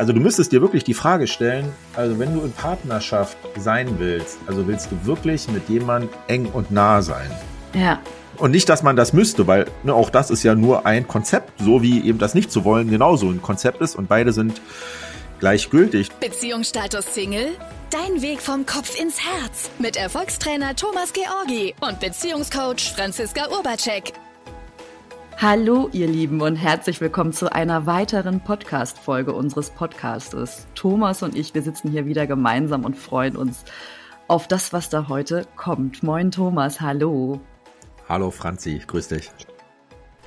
Also du müsstest dir wirklich die Frage stellen, also wenn du in Partnerschaft sein willst, also willst du wirklich mit jemandem eng und nah sein? Ja. Und nicht, dass man das müsste, weil ne, auch das ist ja nur ein Konzept, so wie eben das nicht zu wollen genauso ein Konzept ist und beide sind gleichgültig. Beziehungsstatus Single? Dein Weg vom Kopf ins Herz mit Erfolgstrainer Thomas Georgi und Beziehungscoach Franziska Urbacek. Hallo, ihr Lieben, und herzlich willkommen zu einer weiteren Podcast-Folge unseres Podcastes. Thomas und ich, wir sitzen hier wieder gemeinsam und freuen uns auf das, was da heute kommt. Moin, Thomas, hallo. Hallo, Franzi, grüß dich.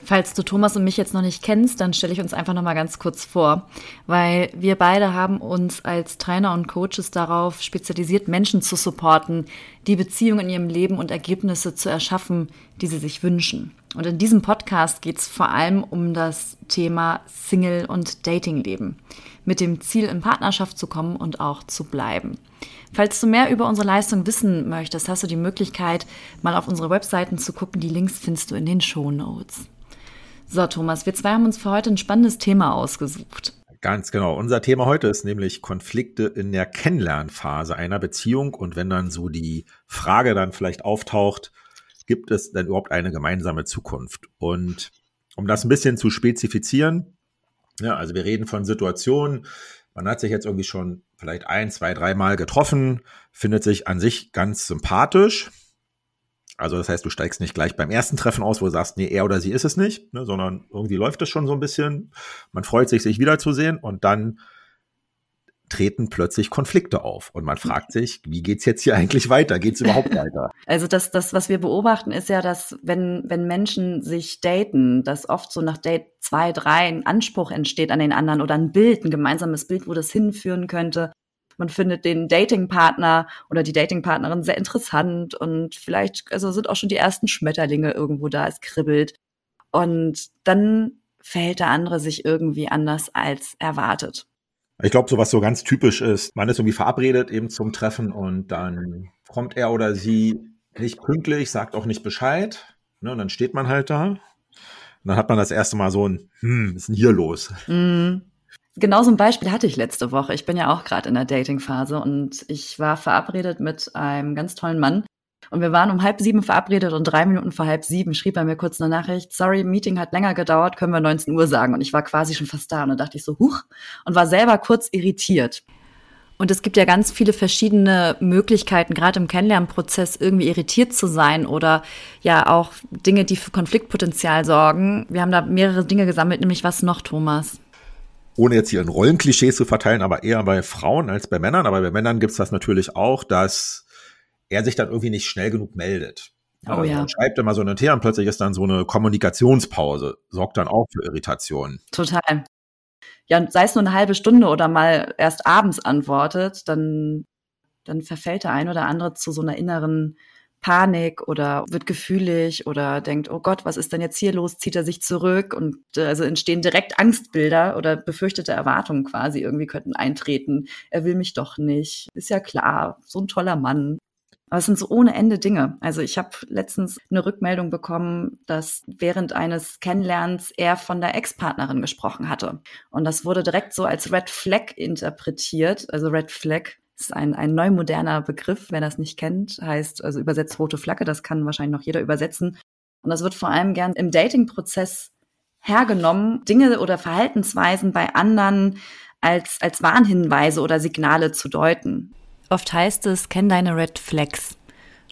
Falls du Thomas und mich jetzt noch nicht kennst, dann stelle ich uns einfach noch mal ganz kurz vor, weil wir beide haben uns als Trainer und Coaches darauf spezialisiert, Menschen zu supporten, die Beziehungen in ihrem Leben und Ergebnisse zu erschaffen, die sie sich wünschen. Und in diesem Podcast geht es vor allem um das Thema Single- und Datingleben, mit dem Ziel, in Partnerschaft zu kommen und auch zu bleiben. Falls du mehr über unsere Leistung wissen möchtest, hast du die Möglichkeit, mal auf unsere Webseiten zu gucken. Die Links findest du in den Show Notes. So, Thomas, wir zwei haben uns für heute ein spannendes Thema ausgesucht. Ganz genau. Unser Thema heute ist nämlich Konflikte in der Kennenlernphase einer Beziehung. Und wenn dann so die Frage dann vielleicht auftaucht, gibt es denn überhaupt eine gemeinsame Zukunft? Und um das ein bisschen zu spezifizieren, ja, also wir reden von Situationen, man hat sich jetzt irgendwie schon vielleicht ein, zwei, dreimal getroffen, findet sich an sich ganz sympathisch, also das heißt, du steigst nicht gleich beim ersten Treffen aus, wo du sagst, nee, er oder sie ist es nicht, ne, sondern irgendwie läuft es schon so ein bisschen. Man freut sich, sich wiederzusehen und dann treten plötzlich Konflikte auf und man fragt sich, wie geht's jetzt hier eigentlich weiter? Geht's überhaupt weiter? Also das, das, was wir beobachten, ist ja, dass wenn, wenn Menschen sich daten, dass oft so nach Date zwei, drei ein Anspruch entsteht an den anderen oder ein Bild, ein gemeinsames Bild, wo das hinführen könnte man findet den Datingpartner oder die Datingpartnerin sehr interessant und vielleicht also sind auch schon die ersten Schmetterlinge irgendwo da, es kribbelt. Und dann verhält der andere sich irgendwie anders als erwartet. Ich glaube, so was so ganz typisch ist, man ist irgendwie verabredet eben zum Treffen und dann kommt er oder sie nicht pünktlich, sagt auch nicht Bescheid. Ne, und dann steht man halt da. Und dann hat man das erste Mal so ein, hm, was ist denn hier los? Mm. Genau so ein Beispiel hatte ich letzte Woche. Ich bin ja auch gerade in der Dating-Phase und ich war verabredet mit einem ganz tollen Mann. Und wir waren um halb sieben verabredet und drei Minuten vor halb sieben schrieb er mir kurz eine Nachricht, sorry, Meeting hat länger gedauert, können wir 19 Uhr sagen. Und ich war quasi schon fast da und dann dachte ich so, huch, und war selber kurz irritiert. Und es gibt ja ganz viele verschiedene Möglichkeiten, gerade im Kennenlernprozess irgendwie irritiert zu sein oder ja auch Dinge, die für Konfliktpotenzial sorgen. Wir haben da mehrere Dinge gesammelt, nämlich was noch, Thomas? ohne jetzt hier ein Rollenklischee zu verteilen, aber eher bei Frauen als bei Männern. Aber bei Männern gibt es das natürlich auch, dass er sich dann irgendwie nicht schnell genug meldet. Oh also ja. Schreibt immer so eine Thea und plötzlich ist dann so eine Kommunikationspause, sorgt dann auch für Irritationen. Total. Ja, sei es nur eine halbe Stunde oder mal erst abends antwortet, dann, dann verfällt der ein oder andere zu so einer inneren Panik oder wird gefühlig oder denkt, oh Gott, was ist denn jetzt hier los? Zieht er sich zurück? Und äh, also entstehen direkt Angstbilder oder befürchtete Erwartungen quasi irgendwie könnten eintreten. Er will mich doch nicht. Ist ja klar, so ein toller Mann. Aber es sind so ohne Ende Dinge. Also ich habe letztens eine Rückmeldung bekommen, dass während eines Kennenlernens er von der Ex-Partnerin gesprochen hatte. Und das wurde direkt so als Red Flag interpretiert. Also Red Flag ist ein, ein neu Begriff, wer das nicht kennt, heißt also übersetzt rote Flagge, das kann wahrscheinlich noch jeder übersetzen. Und das wird vor allem gern im Dating-Prozess hergenommen, Dinge oder Verhaltensweisen bei anderen als, als Warnhinweise oder Signale zu deuten. Oft heißt es, kenn deine Red Flags.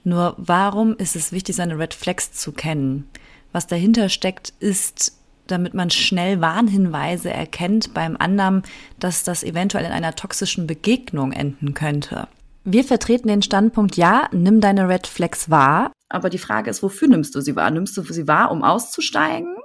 Nur warum ist es wichtig, seine Red Flags zu kennen? Was dahinter steckt, ist damit man schnell Warnhinweise erkennt beim anderen, dass das eventuell in einer toxischen Begegnung enden könnte. Wir vertreten den Standpunkt, ja, nimm deine Red Flags wahr, aber die Frage ist, wofür nimmst du sie wahr? Nimmst du sie wahr, um auszusteigen?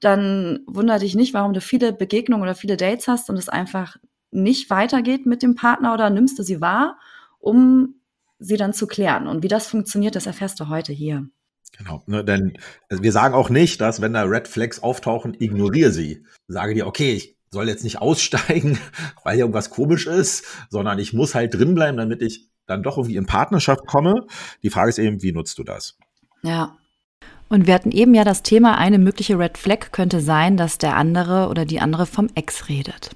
Dann wundere dich nicht, warum du viele Begegnungen oder viele Dates hast und es einfach nicht weitergeht mit dem Partner oder nimmst du sie wahr, um sie dann zu klären. Und wie das funktioniert, das erfährst du heute hier. Genau, ne, denn also wir sagen auch nicht, dass wenn da Red Flags auftauchen, ignoriere sie. Sage dir, okay, ich soll jetzt nicht aussteigen, weil hier irgendwas komisch ist, sondern ich muss halt drinbleiben, damit ich dann doch irgendwie in Partnerschaft komme. Die Frage ist eben, wie nutzt du das? Ja. Und wir hatten eben ja das Thema, eine mögliche Red Flag könnte sein, dass der andere oder die andere vom Ex redet.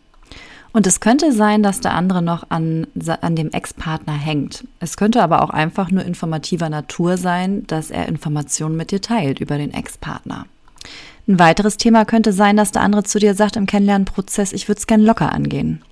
Und es könnte sein, dass der andere noch an, an dem Ex-Partner hängt. Es könnte aber auch einfach nur informativer Natur sein, dass er Informationen mit dir teilt über den Ex-Partner. Ein weiteres Thema könnte sein, dass der andere zu dir sagt im Kennenlernprozess, ich würde es gern locker angehen.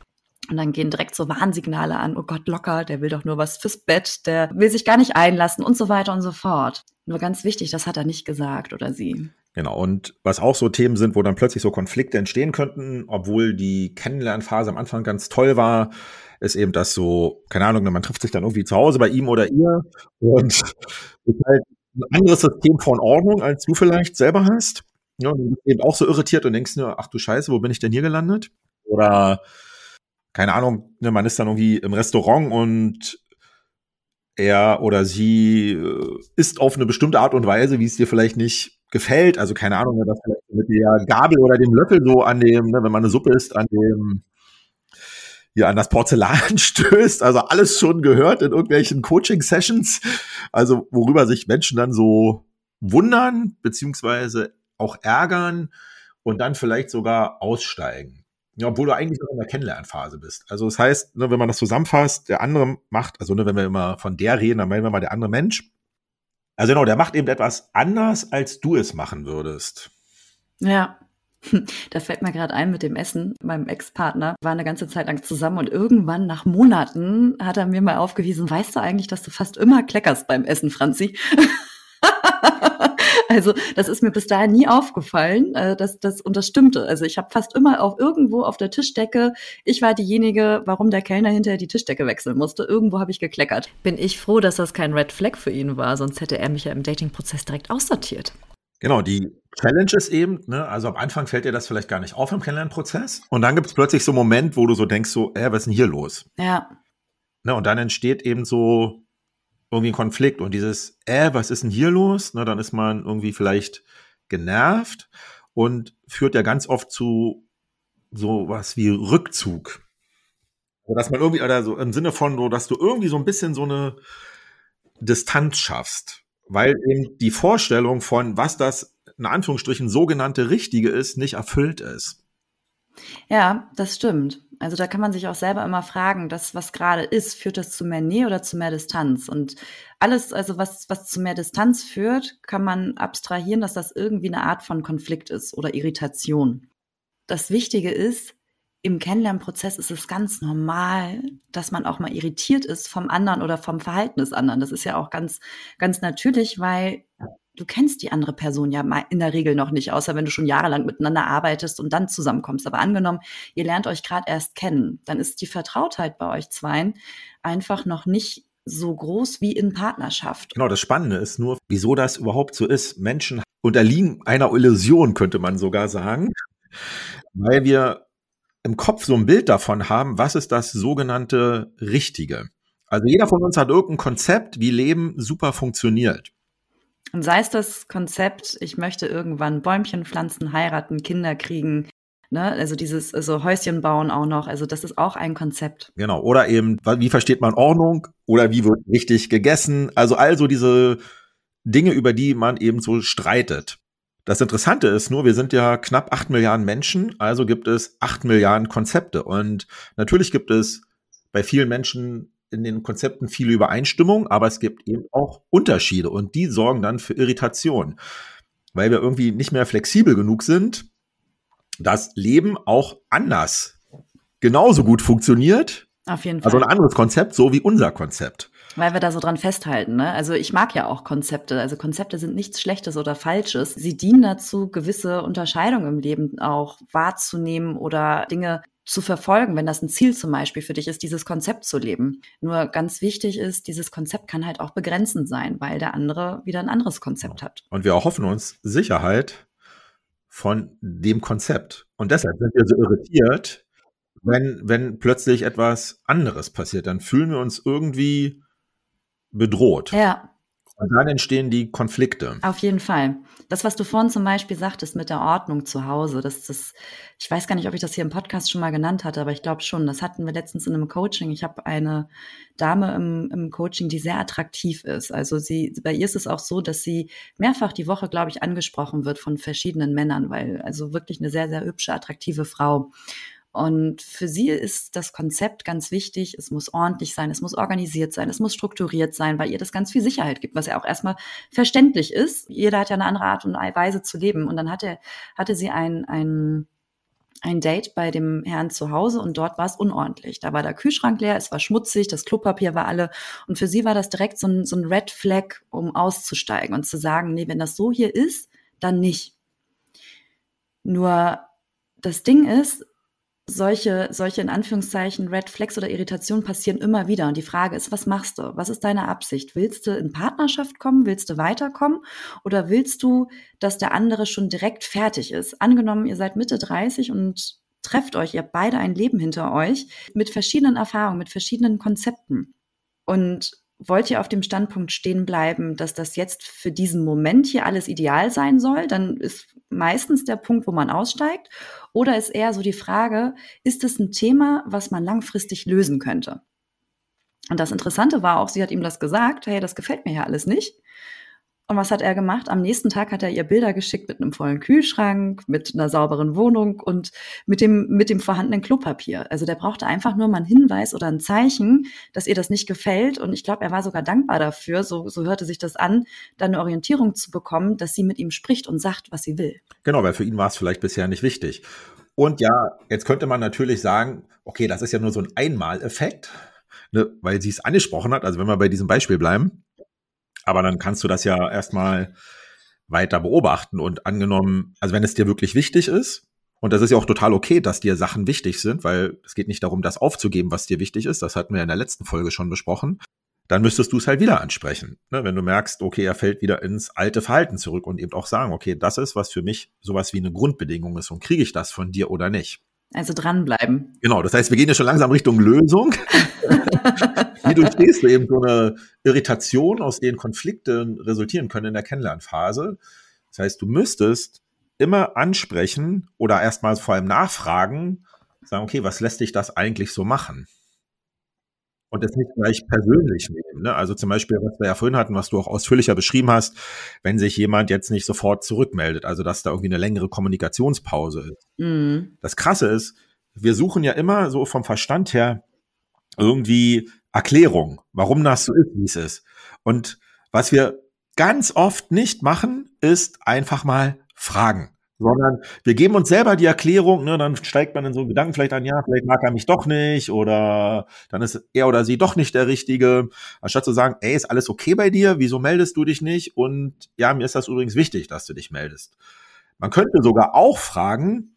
Und dann gehen direkt so Warnsignale an, oh Gott, locker, der will doch nur was fürs Bett, der will sich gar nicht einlassen und so weiter und so fort. Nur ganz wichtig, das hat er nicht gesagt oder sie. Genau, und was auch so Themen sind, wo dann plötzlich so Konflikte entstehen könnten, obwohl die Kennenlernphase am Anfang ganz toll war, ist eben das so, keine Ahnung, man trifft sich dann irgendwie zu Hause bei ihm oder ihr und ist halt ein anderes System von Ordnung, als du vielleicht selber hast. Ja, und du bist eben auch so irritiert und denkst nur, ach du Scheiße, wo bin ich denn hier gelandet? Oder keine Ahnung, ne, man ist dann irgendwie im Restaurant und er oder sie äh, isst auf eine bestimmte Art und Weise, wie es dir vielleicht nicht gefällt. Also keine Ahnung, dass vielleicht mit der Gabel oder dem Löffel so an dem, ne, wenn man eine Suppe isst, an dem hier an das Porzellan stößt. Also alles schon gehört in irgendwelchen Coaching-Sessions. Also worüber sich Menschen dann so wundern, beziehungsweise auch ärgern und dann vielleicht sogar aussteigen. Ja, obwohl du eigentlich noch in der Kennenlernphase bist. Also das heißt, ne, wenn man das zusammenfasst, der andere macht, also ne, wenn wir immer von der reden, dann meinen wir mal der andere Mensch. Also genau, der macht eben etwas anders, als du es machen würdest. Ja. Da fällt mir gerade ein mit dem Essen. Meinem Ex-Partner war eine ganze Zeit lang zusammen und irgendwann nach Monaten hat er mir mal aufgewiesen, weißt du eigentlich, dass du fast immer kleckerst beim Essen, Franzi? Also das ist mir bis dahin nie aufgefallen, äh, dass das und das stimmte. Also ich habe fast immer auf irgendwo auf der Tischdecke, ich war diejenige, warum der Kellner hinterher die Tischdecke wechseln musste. Irgendwo habe ich gekleckert. Bin ich froh, dass das kein Red Flag für ihn war, sonst hätte er mich ja im Dating-Prozess direkt aussortiert. Genau, die Challenge ist eben, ne, also am Anfang fällt dir das vielleicht gar nicht auf im Kennenlernprozess. Und dann gibt es plötzlich so einen Moment, wo du so denkst, so, äh, was ist denn hier los? Ja. Ne, und dann entsteht eben so irgendwie ein Konflikt und dieses, äh, was ist denn hier los? Na, dann ist man irgendwie vielleicht genervt und führt ja ganz oft zu so was wie Rückzug. Oder dass man irgendwie, oder so im Sinne von, so, dass du irgendwie so ein bisschen so eine Distanz schaffst, weil eben die Vorstellung von, was das in Anführungsstrichen sogenannte Richtige ist, nicht erfüllt ist. Ja, das stimmt. Also da kann man sich auch selber immer fragen, das, was gerade ist, führt das zu mehr Nähe oder zu mehr Distanz? Und alles, also was, was zu mehr Distanz führt, kann man abstrahieren, dass das irgendwie eine Art von Konflikt ist oder Irritation. Das Wichtige ist, im Kennenlernprozess ist es ganz normal, dass man auch mal irritiert ist vom anderen oder vom Verhalten des anderen. Das ist ja auch ganz, ganz natürlich, weil du kennst die andere Person ja in der Regel noch nicht, außer wenn du schon jahrelang miteinander arbeitest und dann zusammenkommst. Aber angenommen, ihr lernt euch gerade erst kennen, dann ist die Vertrautheit bei euch zweien einfach noch nicht so groß wie in Partnerschaft. Genau, das Spannende ist nur, wieso das überhaupt so ist. Menschen unterliegen einer Illusion, könnte man sogar sagen, weil wir im Kopf so ein Bild davon haben, was ist das sogenannte Richtige. Also jeder von uns hat irgendein Konzept, wie Leben super funktioniert. Und sei es das Konzept, ich möchte irgendwann Bäumchen pflanzen, heiraten, Kinder kriegen, ne? also dieses also Häuschen bauen auch noch, also das ist auch ein Konzept. Genau, oder eben, wie versteht man Ordnung oder wie wird richtig gegessen, also also diese Dinge, über die man eben so streitet. Das Interessante ist nur, wir sind ja knapp acht Milliarden Menschen, also gibt es acht Milliarden Konzepte. Und natürlich gibt es bei vielen Menschen in den Konzepten viele Übereinstimmung, aber es gibt eben auch Unterschiede und die sorgen dann für Irritation, weil wir irgendwie nicht mehr flexibel genug sind, dass Leben auch anders genauso gut funktioniert. Auf jeden Fall. Also ein anderes Konzept, so wie unser Konzept. Weil wir da so dran festhalten. Ne? Also ich mag ja auch Konzepte. Also Konzepte sind nichts Schlechtes oder Falsches. Sie dienen dazu, gewisse Unterscheidungen im Leben auch wahrzunehmen oder Dinge zu verfolgen, wenn das ein Ziel zum Beispiel für dich ist, dieses Konzept zu leben. Nur ganz wichtig ist, dieses Konzept kann halt auch begrenzend sein, weil der andere wieder ein anderes Konzept hat. Und wir erhoffen uns Sicherheit von dem Konzept. Und deshalb sind wir so irritiert, wenn, wenn plötzlich etwas anderes passiert. Dann fühlen wir uns irgendwie bedroht. Ja. Und dann entstehen die Konflikte. Auf jeden Fall. Das, was du vorhin zum Beispiel sagtest mit der Ordnung zu Hause, das, das, ich weiß gar nicht, ob ich das hier im Podcast schon mal genannt hatte, aber ich glaube schon. Das hatten wir letztens in einem Coaching. Ich habe eine Dame im, im Coaching, die sehr attraktiv ist. Also sie, bei ihr ist es auch so, dass sie mehrfach die Woche, glaube ich, angesprochen wird von verschiedenen Männern, weil also wirklich eine sehr, sehr hübsche, attraktive Frau. Und für sie ist das Konzept ganz wichtig. Es muss ordentlich sein, es muss organisiert sein, es muss strukturiert sein, weil ihr das ganz viel Sicherheit gibt, was ja auch erstmal verständlich ist. Jeder hat ja eine andere Art und Weise zu leben. Und dann hatte, hatte sie ein, ein ein Date bei dem Herrn zu Hause und dort war es unordentlich. Da war der Kühlschrank leer, es war schmutzig, das Klopapier war alle. Und für sie war das direkt so ein, so ein Red Flag, um auszusteigen und zu sagen, nee, wenn das so hier ist, dann nicht. Nur das Ding ist, solche, solche in Anführungszeichen Red Flags oder Irritationen passieren immer wieder. Und die Frage ist, was machst du? Was ist deine Absicht? Willst du in Partnerschaft kommen? Willst du weiterkommen? Oder willst du, dass der andere schon direkt fertig ist? Angenommen, ihr seid Mitte 30 und trefft euch, ihr habt beide ein Leben hinter euch mit verschiedenen Erfahrungen, mit verschiedenen Konzepten. Und wollt ihr auf dem Standpunkt stehen bleiben, dass das jetzt für diesen Moment hier alles ideal sein soll, dann ist meistens der Punkt, wo man aussteigt. Oder ist eher so die Frage, ist es ein Thema, was man langfristig lösen könnte? Und das Interessante war auch, sie hat ihm das gesagt, hey, das gefällt mir ja alles nicht. Und was hat er gemacht? Am nächsten Tag hat er ihr Bilder geschickt mit einem vollen Kühlschrank, mit einer sauberen Wohnung und mit dem, mit dem vorhandenen Klopapier. Also der brauchte einfach nur mal einen Hinweis oder ein Zeichen, dass ihr das nicht gefällt. Und ich glaube, er war sogar dankbar dafür, so, so hörte sich das an, dann eine Orientierung zu bekommen, dass sie mit ihm spricht und sagt, was sie will. Genau, weil für ihn war es vielleicht bisher nicht wichtig. Und ja, jetzt könnte man natürlich sagen, okay, das ist ja nur so ein Einmaleffekt, ne, weil sie es angesprochen hat. Also wenn wir bei diesem Beispiel bleiben, aber dann kannst du das ja erstmal weiter beobachten und angenommen, also wenn es dir wirklich wichtig ist, und das ist ja auch total okay, dass dir Sachen wichtig sind, weil es geht nicht darum, das aufzugeben, was dir wichtig ist. Das hatten wir in der letzten Folge schon besprochen. Dann müsstest du es halt wieder ansprechen. Ne? Wenn du merkst, okay, er fällt wieder ins alte Verhalten zurück und eben auch sagen, okay, das ist, was für mich sowas wie eine Grundbedingung ist und kriege ich das von dir oder nicht. Also dranbleiben. Genau, das heißt, wir gehen ja schon langsam Richtung Lösung. Wie durchstehst du eben so eine Irritation, aus denen Konflikte resultieren können in der Kennenlernphase? Das heißt, du müsstest immer ansprechen oder erstmal vor allem nachfragen, sagen, okay, was lässt dich das eigentlich so machen? Und es nicht gleich persönlich nehmen. Ne? Also zum Beispiel, was wir ja vorhin hatten, was du auch ausführlicher beschrieben hast, wenn sich jemand jetzt nicht sofort zurückmeldet, also dass da irgendwie eine längere Kommunikationspause ist. Mhm. Das Krasse ist, wir suchen ja immer so vom Verstand her irgendwie Erklärung, warum das so ist, wie es ist. Und was wir ganz oft nicht machen, ist einfach mal fragen sondern wir geben uns selber die Erklärung, ne, dann steigt man in so einen Gedanken vielleicht an, ja, vielleicht mag er mich doch nicht oder dann ist er oder sie doch nicht der Richtige, anstatt zu sagen, ey, ist alles okay bei dir, wieso meldest du dich nicht? Und ja, mir ist das übrigens wichtig, dass du dich meldest. Man könnte sogar auch fragen,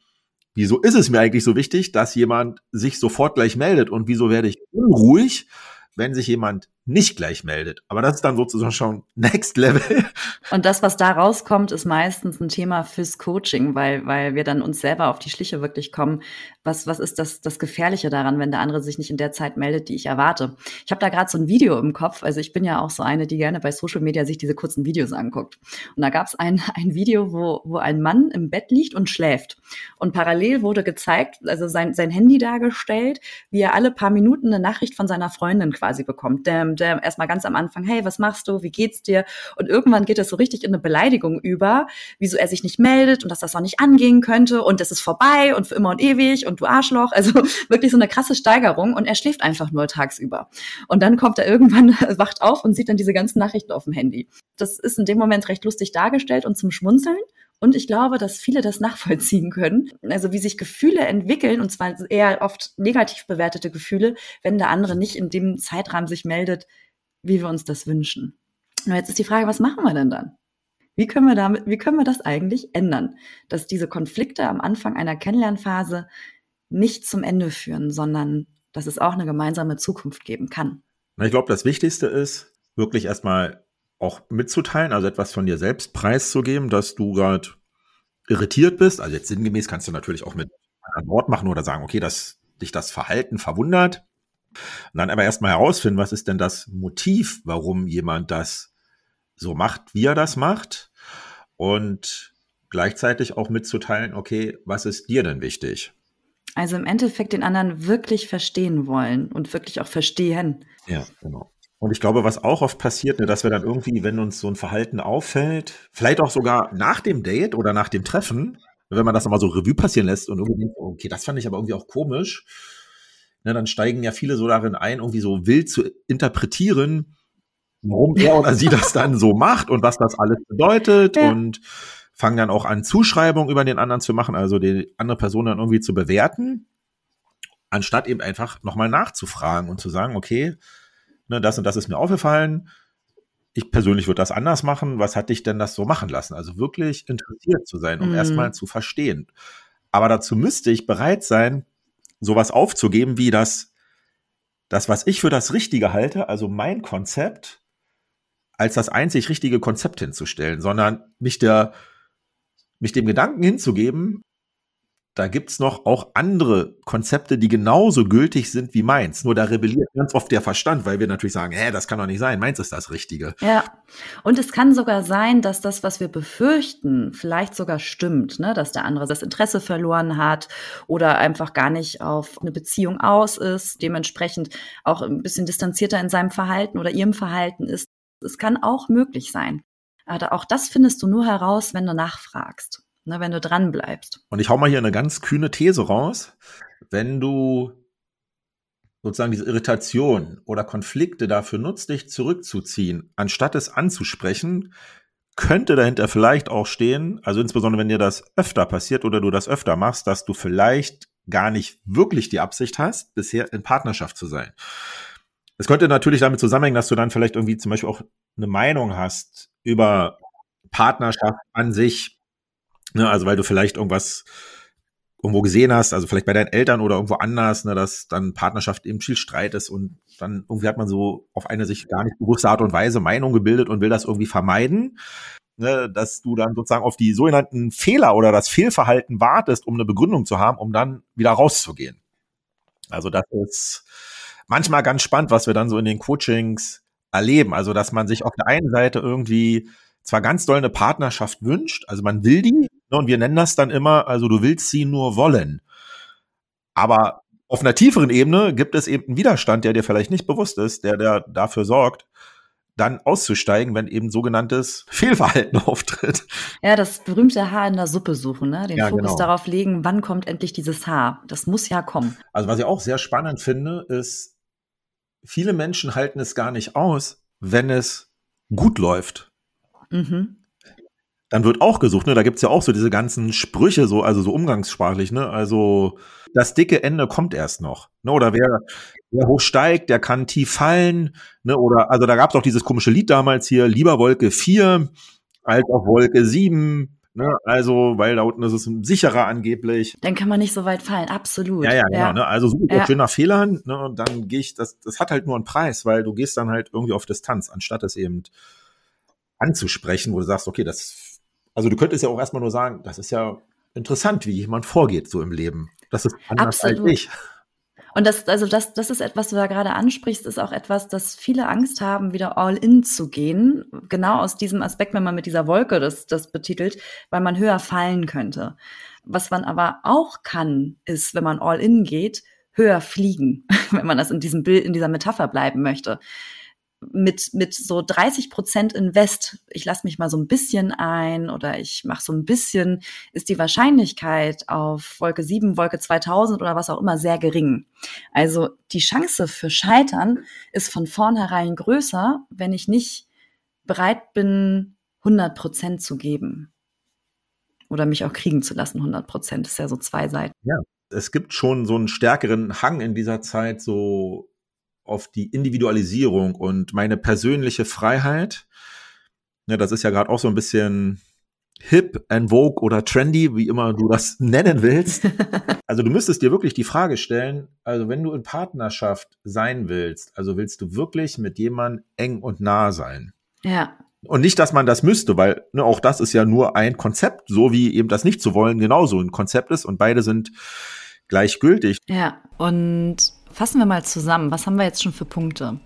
wieso ist es mir eigentlich so wichtig, dass jemand sich sofort gleich meldet? Und wieso werde ich unruhig, wenn sich jemand nicht gleich meldet. Aber das ist dann sozusagen schon Next Level. Und das, was da rauskommt, ist meistens ein Thema fürs Coaching, weil, weil wir dann uns selber auf die Schliche wirklich kommen. Was, was ist das, das Gefährliche daran, wenn der andere sich nicht in der Zeit meldet, die ich erwarte? Ich habe da gerade so ein Video im Kopf. Also ich bin ja auch so eine, die gerne bei Social Media sich diese kurzen Videos anguckt. Und da gab es ein, ein Video, wo, wo ein Mann im Bett liegt und schläft. Und parallel wurde gezeigt, also sein, sein Handy dargestellt, wie er alle paar Minuten eine Nachricht von seiner Freundin quasi bekommt. Der, der erstmal ganz am Anfang, hey, was machst du? Wie geht's dir? Und irgendwann geht es so richtig in eine Beleidigung über, wieso er sich nicht meldet und dass das auch nicht angehen könnte und es ist vorbei und für immer und ewig und du Arschloch. Also wirklich so eine krasse Steigerung und er schläft einfach nur tagsüber. Und dann kommt er irgendwann, wacht auf und sieht dann diese ganzen Nachrichten auf dem Handy. Das ist in dem Moment recht lustig dargestellt und zum Schmunzeln. Und ich glaube, dass viele das nachvollziehen können. Also wie sich Gefühle entwickeln, und zwar eher oft negativ bewertete Gefühle, wenn der andere nicht in dem Zeitrahmen sich meldet, wie wir uns das wünschen. Nur jetzt ist die Frage, was machen wir denn dann? Wie können wir damit, wie können wir das eigentlich ändern? Dass diese Konflikte am Anfang einer Kennenlernphase nicht zum Ende führen, sondern dass es auch eine gemeinsame Zukunft geben kann. Ich glaube, das Wichtigste ist, wirklich erstmal auch mitzuteilen, also etwas von dir selbst preiszugeben, dass du gerade irritiert bist. Also jetzt sinngemäß kannst du natürlich auch mit einem Wort machen oder sagen, okay, dass dich das Verhalten verwundert. Und dann aber erstmal herausfinden, was ist denn das Motiv, warum jemand das so macht, wie er das macht. Und gleichzeitig auch mitzuteilen, okay, was ist dir denn wichtig? Also im Endeffekt den anderen wirklich verstehen wollen und wirklich auch verstehen. Ja, genau. Und ich glaube, was auch oft passiert, ne, dass wir dann irgendwie, wenn uns so ein Verhalten auffällt, vielleicht auch sogar nach dem Date oder nach dem Treffen, wenn man das nochmal so Revue passieren lässt und irgendwie denkt, okay, das fand ich aber irgendwie auch komisch, ne, dann steigen ja viele so darin ein, irgendwie so wild zu interpretieren, warum er oder sie das dann so macht und was das alles bedeutet ja. und fangen dann auch an, Zuschreibungen über den anderen zu machen, also die andere Person dann irgendwie zu bewerten, anstatt eben einfach nochmal nachzufragen und zu sagen, okay, ne, das und das ist mir aufgefallen, ich persönlich würde das anders machen. Was hat dich denn das so machen lassen? Also wirklich interessiert zu sein, um mm. erstmal zu verstehen. Aber dazu müsste ich bereit sein, sowas aufzugeben, wie das, das, was ich für das Richtige halte, also mein Konzept, als das einzig richtige Konzept hinzustellen, sondern mich der, mich dem Gedanken hinzugeben, da gibt's noch auch andere Konzepte, die genauso gültig sind wie meins. Nur da rebelliert ganz oft der Verstand, weil wir natürlich sagen, hä, das kann doch nicht sein, meins ist das Richtige. Ja, und es kann sogar sein, dass das, was wir befürchten, vielleicht sogar stimmt, ne? dass der andere das Interesse verloren hat oder einfach gar nicht auf eine Beziehung aus ist, dementsprechend auch ein bisschen distanzierter in seinem Verhalten oder ihrem Verhalten ist. Es kann auch möglich sein. Aber auch das findest du nur heraus, wenn du nachfragst ne, wenn du dran bleibst. Und ich hau mal hier eine ganz kühne These raus. Wenn du sozusagen diese Irritation oder Konflikte dafür nutzt, dich zurückzuziehen, anstatt es anzusprechen, könnte dahinter vielleicht auch stehen, also insbesondere wenn dir das öfter passiert oder du das öfter machst, dass du vielleicht gar nicht wirklich die Absicht hast, bisher in Partnerschaft zu sein. Es könnte natürlich damit zusammenhängen, dass du dann vielleicht irgendwie zum Beispiel auch eine Meinung hast über Partnerschaft an sich, Ne, also weil du vielleicht irgendwas irgendwo gesehen hast, also vielleicht bei deinen Eltern oder irgendwo anders, ne, dass dann Partnerschaft eben viel Streit ist und dann irgendwie hat man so auf eine sich gar nicht bewusste Art und Weise Meinung gebildet und will das irgendwie vermeiden, ne, dass du dann sozusagen auf die sogenannten Fehler oder das Fehlverhalten wartest, um eine Begründung zu haben, um dann wieder rauszugehen. Also das ist manchmal ganz spannend, was wir dann so in den Coachings erleben. Also dass man sich auf der einen Seite irgendwie zwar ganz doll eine Partnerschaft wünscht, also man will die, und wir nennen das dann immer, also du willst sie nur wollen. Aber auf einer tieferen Ebene gibt es eben einen Widerstand, der dir vielleicht nicht bewusst ist, der, der dafür sorgt, dann auszusteigen, wenn eben sogenanntes Fehlverhalten auftritt. Ja, das berühmte Haar in der Suppe suchen, ne? den ja, Fokus genau. darauf legen, wann kommt endlich dieses Haar. Das muss ja kommen. Also was ich auch sehr spannend finde, ist, viele Menschen halten es gar nicht aus, wenn es gut läuft. Mhm. Dann wird auch gesucht, ne? Da gibt's ja auch so diese ganzen Sprüche, so, also so umgangssprachlich, ne? Also das dicke Ende kommt erst noch. Ne? Oder wer, wer hoch steigt, der kann tief fallen. Ne? Oder also da gab's auch dieses komische Lied damals hier, lieber Wolke 4 als auf Wolke 7. Ne, also, weil da unten ist es sicherer angeblich. Dann kann man nicht so weit fallen, absolut. Ja, ja, genau. Ja. Ne, also super ja. schöner Fehler. Ne, und dann gehe ich, das, das hat halt nur einen Preis, weil du gehst dann halt irgendwie auf Distanz, anstatt es eben anzusprechen, wo du sagst, okay, das, also du könntest ja auch erstmal nur sagen, das ist ja interessant, wie jemand vorgeht so im Leben. Das ist anders Absolut. als ich. Und das, also das, das ist etwas, was du da gerade ansprichst, ist auch etwas, dass viele Angst haben, wieder all in zu gehen. Genau aus diesem Aspekt, wenn man mit dieser Wolke das, das betitelt, weil man höher fallen könnte. Was man aber auch kann, ist, wenn man all in geht, höher fliegen, wenn man das in diesem Bild, in dieser Metapher bleiben möchte mit, mit so 30 Prozent Invest, ich lasse mich mal so ein bisschen ein oder ich mache so ein bisschen, ist die Wahrscheinlichkeit auf Wolke 7, Wolke 2000 oder was auch immer sehr gering. Also die Chance für Scheitern ist von vornherein größer, wenn ich nicht bereit bin, 100 Prozent zu geben. Oder mich auch kriegen zu lassen, 100 Prozent. ist ja so zwei Seiten. Ja, es gibt schon so einen stärkeren Hang in dieser Zeit, so auf die Individualisierung und meine persönliche Freiheit. Ja, das ist ja gerade auch so ein bisschen hip, en vogue oder trendy, wie immer du das nennen willst. Also du müsstest dir wirklich die Frage stellen, also wenn du in Partnerschaft sein willst, also willst du wirklich mit jemandem eng und nah sein? Ja. Und nicht, dass man das müsste, weil ne, auch das ist ja nur ein Konzept, so wie eben das nicht zu wollen genauso ein Konzept ist und beide sind gleichgültig. Ja, und Fassen wir mal zusammen. Was haben wir jetzt schon für Punkte?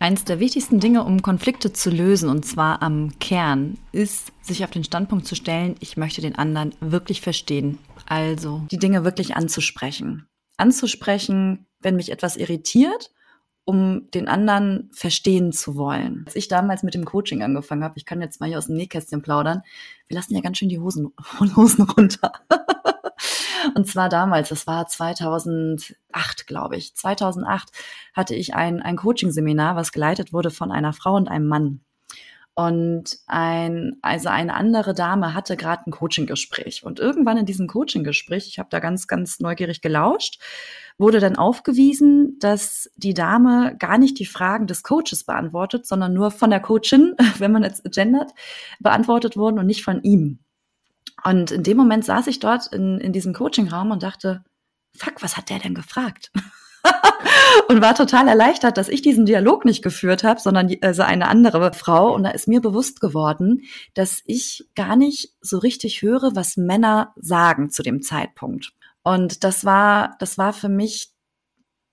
Eins der wichtigsten Dinge, um Konflikte zu lösen, und zwar am Kern, ist, sich auf den Standpunkt zu stellen, ich möchte den anderen wirklich verstehen. Also die Dinge wirklich anzusprechen. Anzusprechen, wenn mich etwas irritiert um den anderen verstehen zu wollen. Als ich damals mit dem Coaching angefangen habe, ich kann jetzt mal hier aus dem Nähkästchen plaudern, wir lassen ja ganz schön die Hosen, Hosen runter. Und zwar damals, das war 2008, glaube ich. 2008 hatte ich ein, ein Coaching-Seminar, was geleitet wurde von einer Frau und einem Mann. Und ein, also eine andere Dame hatte gerade ein Coaching-Gespräch. Und irgendwann in diesem Coaching-Gespräch, ich habe da ganz, ganz neugierig gelauscht, wurde dann aufgewiesen, dass die Dame gar nicht die Fragen des Coaches beantwortet, sondern nur von der Coachin, wenn man jetzt gendert, beantwortet wurden und nicht von ihm. Und in dem Moment saß ich dort in, in diesem Coaching-Raum und dachte, fuck, was hat der denn gefragt? und war total erleichtert, dass ich diesen Dialog nicht geführt habe, sondern also eine andere Frau. Und da ist mir bewusst geworden, dass ich gar nicht so richtig höre, was Männer sagen zu dem Zeitpunkt. Und das war, das war für mich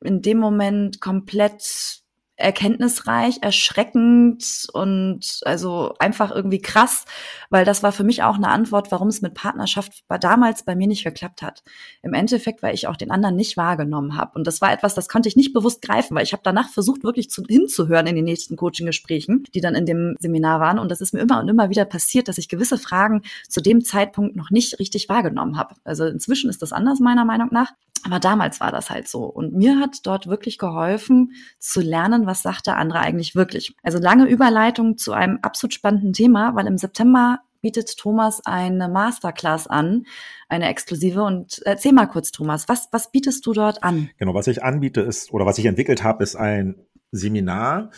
in dem Moment komplett erkenntnisreich, erschreckend und also einfach irgendwie krass, weil das war für mich auch eine Antwort, warum es mit Partnerschaft damals bei mir nicht geklappt hat. Im Endeffekt, weil ich auch den anderen nicht wahrgenommen habe. Und das war etwas, das konnte ich nicht bewusst greifen, weil ich habe danach versucht, wirklich zu, hinzuhören in den nächsten Coaching-Gesprächen, die dann in dem Seminar waren. Und das ist mir immer und immer wieder passiert, dass ich gewisse Fragen zu dem Zeitpunkt noch nicht richtig wahrgenommen habe. Also inzwischen ist das anders meiner Meinung nach. Aber damals war das halt so. Und mir hat dort wirklich geholfen, zu lernen, was sagt der andere eigentlich wirklich. Also lange Überleitung zu einem absolut spannenden Thema, weil im September bietet Thomas eine Masterclass an, eine exklusive. Und erzähl mal kurz, Thomas, was, was bietest du dort an? Genau, was ich anbiete ist, oder was ich entwickelt habe, ist ein Seminar,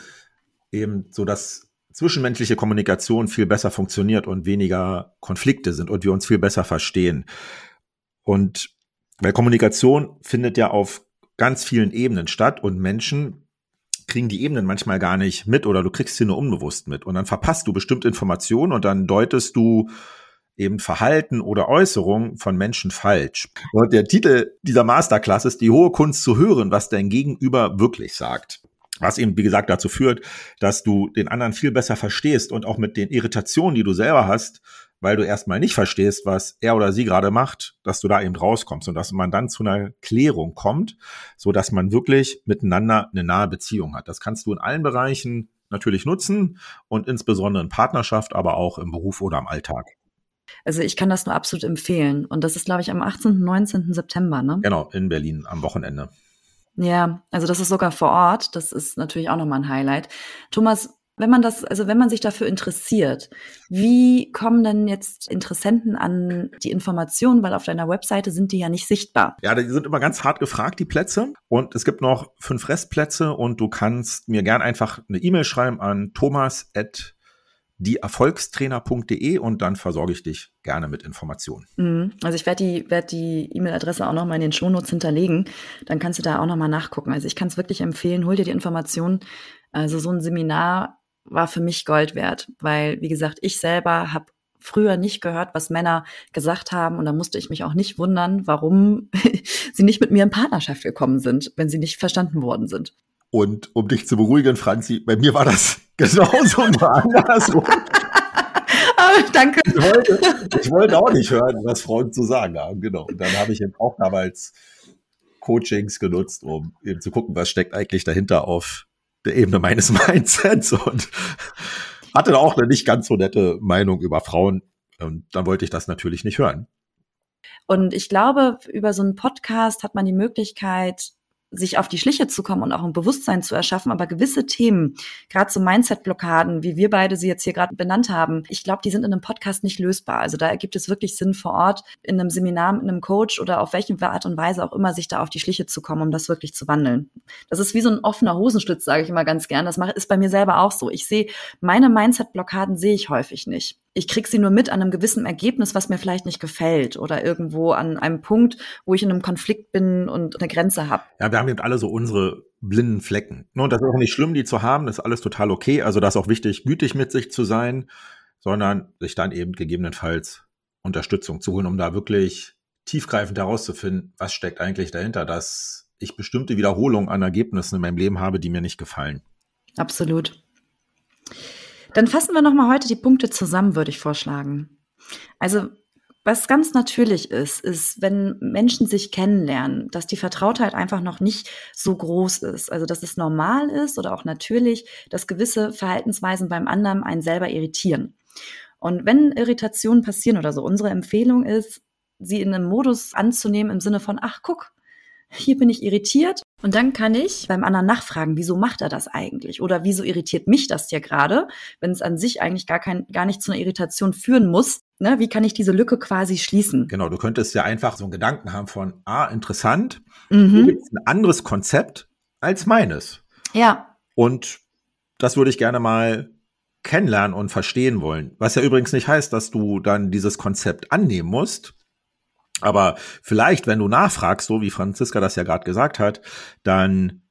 eben so dass zwischenmenschliche Kommunikation viel besser funktioniert und weniger Konflikte sind und wir uns viel besser verstehen. Und weil Kommunikation findet ja auf ganz vielen Ebenen statt und Menschen kriegen die Ebenen manchmal gar nicht mit oder du kriegst sie nur unbewusst mit und dann verpasst du bestimmte Informationen und dann deutest du eben Verhalten oder Äußerungen von Menschen falsch. Und der Titel dieser Masterclass ist die hohe Kunst zu hören, was dein Gegenüber wirklich sagt. Was eben, wie gesagt, dazu führt, dass du den anderen viel besser verstehst und auch mit den Irritationen, die du selber hast, weil du erstmal nicht verstehst, was er oder sie gerade macht, dass du da eben rauskommst und dass man dann zu einer Klärung kommt, so dass man wirklich miteinander eine nahe Beziehung hat. Das kannst du in allen Bereichen natürlich nutzen und insbesondere in Partnerschaft, aber auch im Beruf oder im Alltag. Also ich kann das nur absolut empfehlen. Und das ist, glaube ich, am 18. und 19. September, ne? Genau, in Berlin am Wochenende. Ja, also das ist sogar vor Ort. Das ist natürlich auch nochmal ein Highlight. Thomas, wenn man das, also wenn man sich dafür interessiert, wie kommen denn jetzt Interessenten an die Informationen, weil auf deiner Webseite sind die ja nicht sichtbar? Ja, die sind immer ganz hart gefragt, die Plätze. Und es gibt noch fünf Restplätze und du kannst mir gern einfach eine E-Mail schreiben an thomas@ dieerfolgstrainer.de und dann versorge ich dich gerne mit Informationen. Mhm. Also ich werde die werd die E-Mail-Adresse auch nochmal in den Shownotes hinterlegen. Dann kannst du da auch nochmal nachgucken. Also ich kann es wirklich empfehlen, hol dir die Informationen. Also so ein Seminar war für mich Gold wert, weil, wie gesagt, ich selber habe früher nicht gehört, was Männer gesagt haben und da musste ich mich auch nicht wundern, warum sie nicht mit mir in Partnerschaft gekommen sind, wenn sie nicht verstanden worden sind. Und um dich zu beruhigen, Franzi, bei mir war das genauso andersrum. danke. Ich wollte, ich wollte auch nicht hören, was Frauen zu sagen haben, genau. Und dann habe ich eben auch damals Coachings genutzt, um eben zu gucken, was steckt eigentlich dahinter auf der Ebene meines Mindsets und hatte auch eine nicht ganz so nette Meinung über Frauen. Und dann wollte ich das natürlich nicht hören. Und ich glaube, über so einen Podcast hat man die Möglichkeit, sich auf die Schliche zu kommen und auch ein Bewusstsein zu erschaffen. Aber gewisse Themen, gerade so Mindset-Blockaden, wie wir beide sie jetzt hier gerade benannt haben, ich glaube, die sind in einem Podcast nicht lösbar. Also da ergibt es wirklich Sinn vor Ort, in einem Seminar mit einem Coach oder auf welche Art und Weise auch immer, sich da auf die Schliche zu kommen, um das wirklich zu wandeln. Das ist wie so ein offener Hosenschlitz, sage ich immer ganz gern. Das ist bei mir selber auch so. Ich sehe, meine Mindset-Blockaden sehe ich häufig nicht ich krieg sie nur mit an einem gewissen Ergebnis, was mir vielleicht nicht gefällt oder irgendwo an einem Punkt, wo ich in einem Konflikt bin und eine Grenze habe. Ja, wir haben eben alle so unsere blinden Flecken. Und das ist auch nicht schlimm, die zu haben, das ist alles total okay. Also das ist auch wichtig, gütig mit sich zu sein, sondern sich dann eben gegebenenfalls Unterstützung zu holen, um da wirklich tiefgreifend herauszufinden, was steckt eigentlich dahinter, dass ich bestimmte Wiederholungen an Ergebnissen in meinem Leben habe, die mir nicht gefallen. Absolut. Dann fassen wir nochmal heute die Punkte zusammen, würde ich vorschlagen. Also was ganz natürlich ist, ist, wenn Menschen sich kennenlernen, dass die Vertrautheit einfach noch nicht so groß ist. Also, dass es normal ist oder auch natürlich, dass gewisse Verhaltensweisen beim anderen einen selber irritieren. Und wenn Irritationen passieren oder so, unsere Empfehlung ist, sie in einem Modus anzunehmen im Sinne von, ach, guck, hier bin ich irritiert. Und dann kann ich beim anderen nachfragen, wieso macht er das eigentlich? Oder wieso irritiert mich das hier gerade, wenn es an sich eigentlich gar, kein, gar nicht zu einer Irritation führen muss? Ne? Wie kann ich diese Lücke quasi schließen? Genau, du könntest ja einfach so einen Gedanken haben von, ah, interessant, mhm. gibt ein anderes Konzept als meines. Ja. Und das würde ich gerne mal kennenlernen und verstehen wollen. Was ja übrigens nicht heißt, dass du dann dieses Konzept annehmen musst, aber vielleicht, wenn du nachfragst, so wie Franziska das ja gerade gesagt hat, dann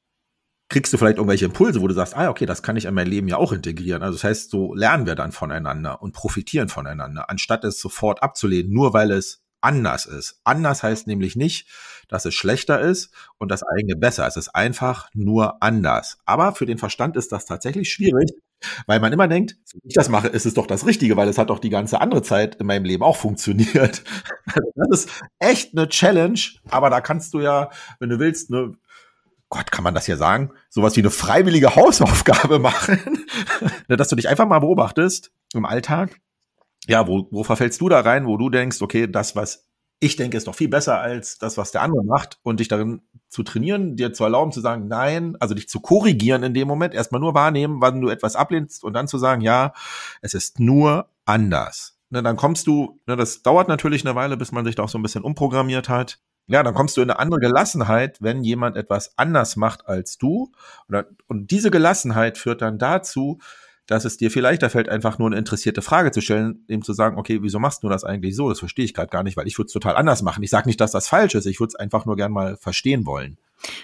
kriegst du vielleicht irgendwelche Impulse, wo du sagst, ah, okay, das kann ich in mein Leben ja auch integrieren. Also das heißt, so lernen wir dann voneinander und profitieren voneinander, anstatt es sofort abzulehnen, nur weil es anders ist. Anders heißt nämlich nicht, dass es schlechter ist und das eigene besser. Es ist einfach nur anders. Aber für den Verstand ist das tatsächlich schwierig, weil man immer denkt, wenn ich das mache, ist es doch das Richtige, weil es hat doch die ganze andere Zeit in meinem Leben auch funktioniert. das ist echt eine Challenge, aber da kannst du ja, wenn du willst, ne, Gott, kann man das ja sagen, sowas wie eine freiwillige Hausaufgabe machen, ne, dass du dich einfach mal beobachtest im Alltag. Ja, wo, wo verfällst du da rein, wo du denkst, okay, das, was ich denke, ist doch viel besser als das, was der andere macht und dich darin zu trainieren, dir zu erlauben zu sagen, nein, also dich zu korrigieren in dem Moment, erstmal nur wahrnehmen, wann du etwas ablehnst und dann zu sagen, ja, es ist nur anders. Ne, dann kommst du, ne, das dauert natürlich eine Weile, bis man sich da auch so ein bisschen umprogrammiert hat. Ja, dann kommst du in eine andere Gelassenheit, wenn jemand etwas anders macht als du. Und diese Gelassenheit führt dann dazu, dass es dir viel leichter fällt, einfach nur eine interessierte Frage zu stellen, eben zu sagen, okay, wieso machst du das eigentlich so? Das verstehe ich gerade gar nicht, weil ich würde es total anders machen. Ich sage nicht, dass das falsch ist, ich würde es einfach nur gern mal verstehen wollen.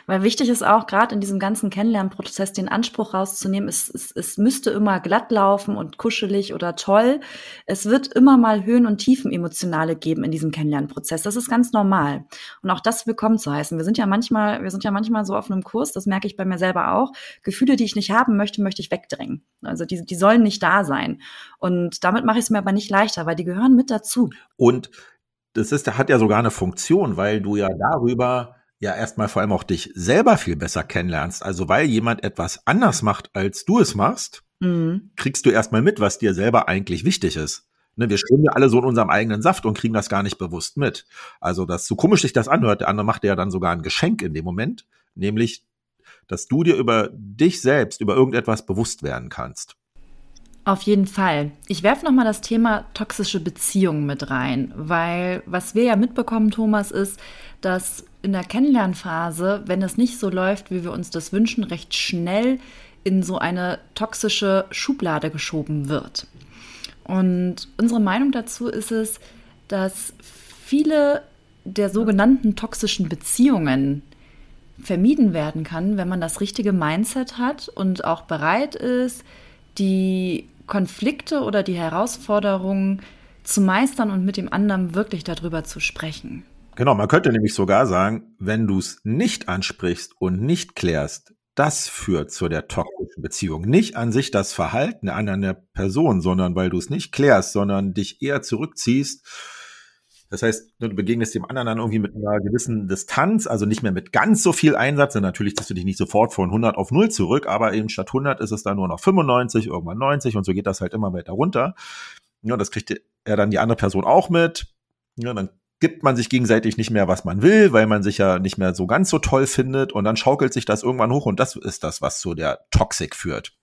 Weil wichtig ist auch, gerade in diesem ganzen Kennenlernprozess den Anspruch rauszunehmen, es, es, es müsste immer glatt laufen und kuschelig oder toll. Es wird immer mal Höhen und Tiefen emotionale geben in diesem Kennenlernprozess. Das ist ganz normal. Und auch das willkommen zu heißen. Wir sind ja manchmal, wir sind ja manchmal so auf einem Kurs, das merke ich bei mir selber auch. Gefühle, die ich nicht haben möchte, möchte ich wegdrängen. Also die, die sollen nicht da sein. Und damit mache ich es mir aber nicht leichter, weil die gehören mit dazu. Und das ist, hat ja sogar eine Funktion, weil du ja darüber ja erstmal vor allem auch dich selber viel besser kennenlernst. Also weil jemand etwas anders macht, als du es machst, mhm. kriegst du erstmal mit, was dir selber eigentlich wichtig ist. Ne, wir schwimmen ja alle so in unserem eigenen Saft und kriegen das gar nicht bewusst mit. Also, das so komisch sich das anhört, der andere macht dir ja dann sogar ein Geschenk in dem Moment, nämlich, dass du dir über dich selbst, über irgendetwas bewusst werden kannst. Auf jeden Fall. Ich werfe nochmal das Thema toxische Beziehungen mit rein, weil was wir ja mitbekommen, Thomas, ist, dass in der Kennenlernphase, wenn es nicht so läuft, wie wir uns das wünschen, recht schnell in so eine toxische Schublade geschoben wird. Und unsere Meinung dazu ist es, dass viele der sogenannten toxischen Beziehungen vermieden werden kann, wenn man das richtige Mindset hat und auch bereit ist, die Konflikte oder die Herausforderungen zu meistern und mit dem anderen wirklich darüber zu sprechen. Genau, man könnte nämlich sogar sagen, wenn du es nicht ansprichst und nicht klärst, das führt zu der toxischen Beziehung. Nicht an sich das Verhalten der anderen Person, sondern weil du es nicht klärst, sondern dich eher zurückziehst. Das heißt, du begegnest dem anderen dann irgendwie mit einer gewissen Distanz, also nicht mehr mit ganz so viel Einsatz. Denn natürlich ziehst du dich nicht sofort von 100 auf 0 zurück, aber eben statt 100 ist es dann nur noch 95, irgendwann 90 und so geht das halt immer weiter runter. Ja, das kriegt er dann die andere Person auch mit. Ja, dann gibt man sich gegenseitig nicht mehr, was man will, weil man sich ja nicht mehr so ganz so toll findet und dann schaukelt sich das irgendwann hoch und das ist das, was zu der Toxik führt.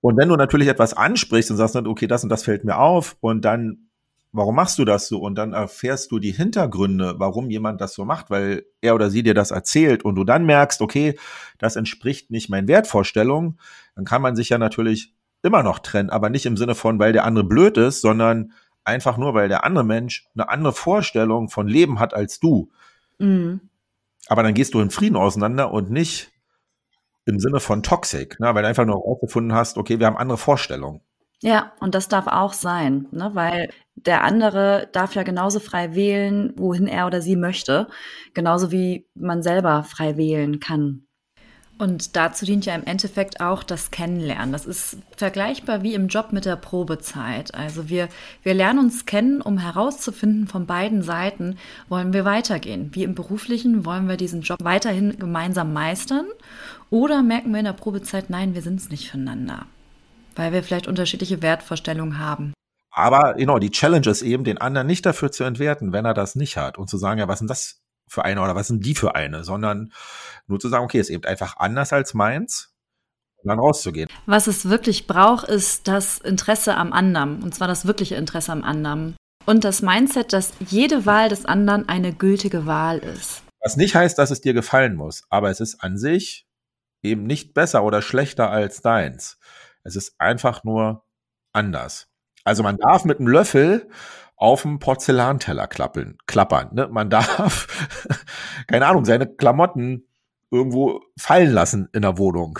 Und wenn du natürlich etwas ansprichst und sagst, okay, das und das fällt mir auf und dann, warum machst du das so? Und dann erfährst du die Hintergründe, warum jemand das so macht, weil er oder sie dir das erzählt und du dann merkst, okay, das entspricht nicht meinen Wertvorstellungen, dann kann man sich ja natürlich immer noch trennen, aber nicht im Sinne von, weil der andere blöd ist, sondern einfach nur, weil der andere Mensch eine andere Vorstellung von Leben hat als du. Mhm. Aber dann gehst du in Frieden auseinander und nicht im Sinne von Toxic, ne? weil du einfach nur herausgefunden hast, okay, wir haben andere Vorstellungen. Ja, und das darf auch sein, ne? weil der andere darf ja genauso frei wählen, wohin er oder sie möchte, genauso wie man selber frei wählen kann. Und dazu dient ja im Endeffekt auch das Kennenlernen. Das ist vergleichbar wie im Job mit der Probezeit. Also wir, wir lernen uns kennen, um herauszufinden von beiden Seiten, wollen wir weitergehen. Wie im beruflichen, wollen wir diesen Job weiterhin gemeinsam meistern? Oder merken wir in der Probezeit, nein, wir sind es nicht füreinander, weil wir vielleicht unterschiedliche Wertvorstellungen haben. Aber genau, die Challenge ist eben, den anderen nicht dafür zu entwerten, wenn er das nicht hat und zu sagen, ja, was ist denn das für eine oder was sind die für eine, sondern nur zu sagen, okay, ist eben einfach anders als meins dann rauszugehen. Was es wirklich braucht, ist das Interesse am anderen und zwar das wirkliche Interesse am anderen und das Mindset, dass jede Wahl des anderen eine gültige Wahl ist. Was nicht heißt, dass es dir gefallen muss, aber es ist an sich eben nicht besser oder schlechter als deins. Es ist einfach nur anders. Also man darf mit einem Löffel auf dem Porzellanteller klappeln, klappern. Ne? Man darf, keine Ahnung, seine Klamotten irgendwo fallen lassen in der Wohnung.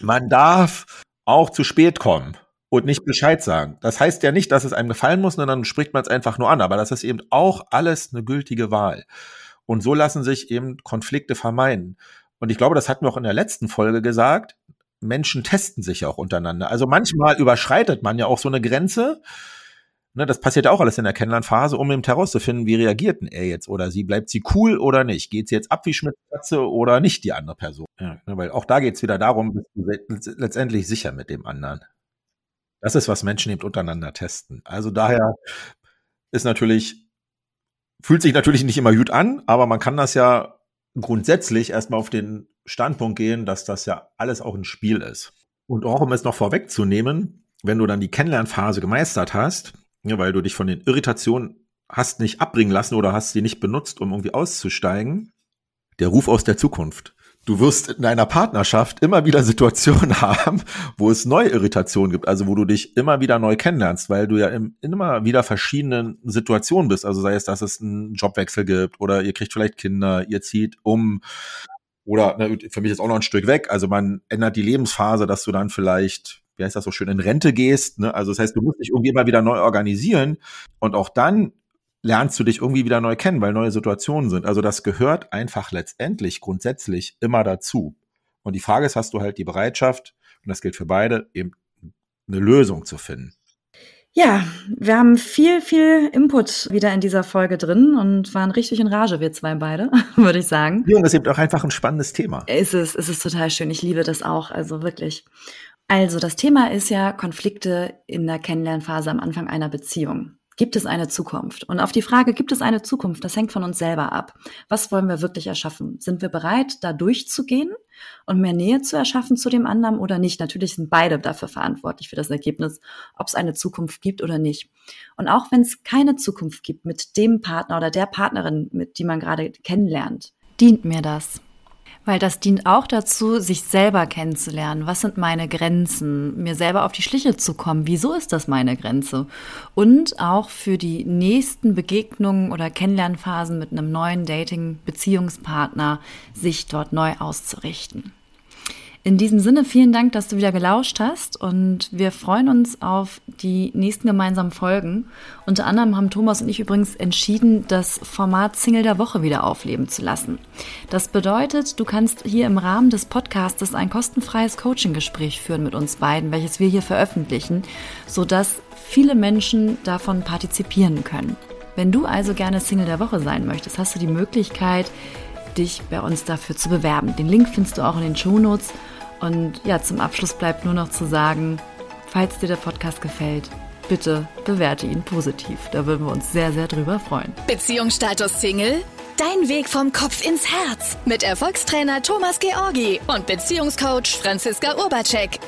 Man darf auch zu spät kommen und nicht Bescheid sagen. Das heißt ja nicht, dass es einem gefallen muss, sondern dann spricht man es einfach nur an. Aber das ist eben auch alles eine gültige Wahl. Und so lassen sich eben Konflikte vermeiden. Und ich glaube, das hatten wir auch in der letzten Folge gesagt. Menschen testen sich auch untereinander. Also manchmal überschreitet man ja auch so eine Grenze, Ne, das passiert auch alles in der Kennenlernphase, um eben herauszufinden, wie reagiert denn er jetzt oder sie. Bleibt sie cool oder nicht? Geht sie jetzt ab wie Schmitzkatze oder nicht die andere Person? Ja, ne, weil auch da geht es wieder darum, bist du letztendlich sicher mit dem anderen. Das ist, was Menschen eben untereinander testen. Also daher ist natürlich, fühlt sich natürlich nicht immer gut an, aber man kann das ja grundsätzlich erstmal auf den Standpunkt gehen, dass das ja alles auch ein Spiel ist. Und auch um es noch vorwegzunehmen, wenn du dann die Kennenlernphase gemeistert hast, ja, weil du dich von den Irritationen hast nicht abbringen lassen oder hast sie nicht benutzt, um irgendwie auszusteigen. Der Ruf aus der Zukunft. Du wirst in deiner Partnerschaft immer wieder Situationen haben, wo es neue Irritationen gibt, also wo du dich immer wieder neu kennenlernst, weil du ja in immer wieder verschiedenen Situationen bist. Also sei es, dass es einen Jobwechsel gibt oder ihr kriegt vielleicht Kinder, ihr zieht um oder ne, für mich ist auch noch ein Stück weg. Also man ändert die Lebensphase, dass du dann vielleicht wie heißt das so schön, in Rente gehst. Ne? Also das heißt, du musst dich irgendwie immer wieder neu organisieren und auch dann lernst du dich irgendwie wieder neu kennen, weil neue Situationen sind. Also das gehört einfach letztendlich grundsätzlich immer dazu. Und die Frage ist, hast du halt die Bereitschaft, und das gilt für beide, eben eine Lösung zu finden. Ja, wir haben viel, viel Input wieder in dieser Folge drin und waren richtig in Rage, wir zwei beide, würde ich sagen. Ja, und das ist eben auch einfach ein spannendes Thema. Ist es, ist es total schön. Ich liebe das auch, also wirklich. Also das Thema ist ja Konflikte in der Kennenlernphase am Anfang einer Beziehung. Gibt es eine Zukunft? Und auf die Frage, gibt es eine Zukunft, das hängt von uns selber ab. Was wollen wir wirklich erschaffen? Sind wir bereit, da durchzugehen und mehr Nähe zu erschaffen zu dem anderen oder nicht? Natürlich sind beide dafür verantwortlich für das Ergebnis, ob es eine Zukunft gibt oder nicht. Und auch wenn es keine Zukunft gibt mit dem Partner oder der Partnerin, mit die man gerade kennenlernt, dient mir das? Weil das dient auch dazu, sich selber kennenzulernen. Was sind meine Grenzen? Mir selber auf die Schliche zu kommen. Wieso ist das meine Grenze? Und auch für die nächsten Begegnungen oder Kennenlernphasen mit einem neuen Dating-Beziehungspartner sich dort neu auszurichten. In diesem Sinne vielen Dank, dass du wieder gelauscht hast und wir freuen uns auf die nächsten gemeinsamen Folgen. Unter anderem haben Thomas und ich übrigens entschieden, das Format Single der Woche wieder aufleben zu lassen. Das bedeutet, du kannst hier im Rahmen des Podcastes ein kostenfreies Coaching-Gespräch führen mit uns beiden, welches wir hier veröffentlichen, sodass viele Menschen davon partizipieren können. Wenn du also gerne Single der Woche sein möchtest, hast du die Möglichkeit, dich bei uns dafür zu bewerben. Den Link findest du auch in den Show Notes. Und ja, zum Abschluss bleibt nur noch zu sagen, falls dir der Podcast gefällt, bitte bewerte ihn positiv. Da würden wir uns sehr, sehr drüber freuen. Beziehungsstatus Single? Dein Weg vom Kopf ins Herz mit Erfolgstrainer Thomas Georgi und Beziehungscoach Franziska Urbacek.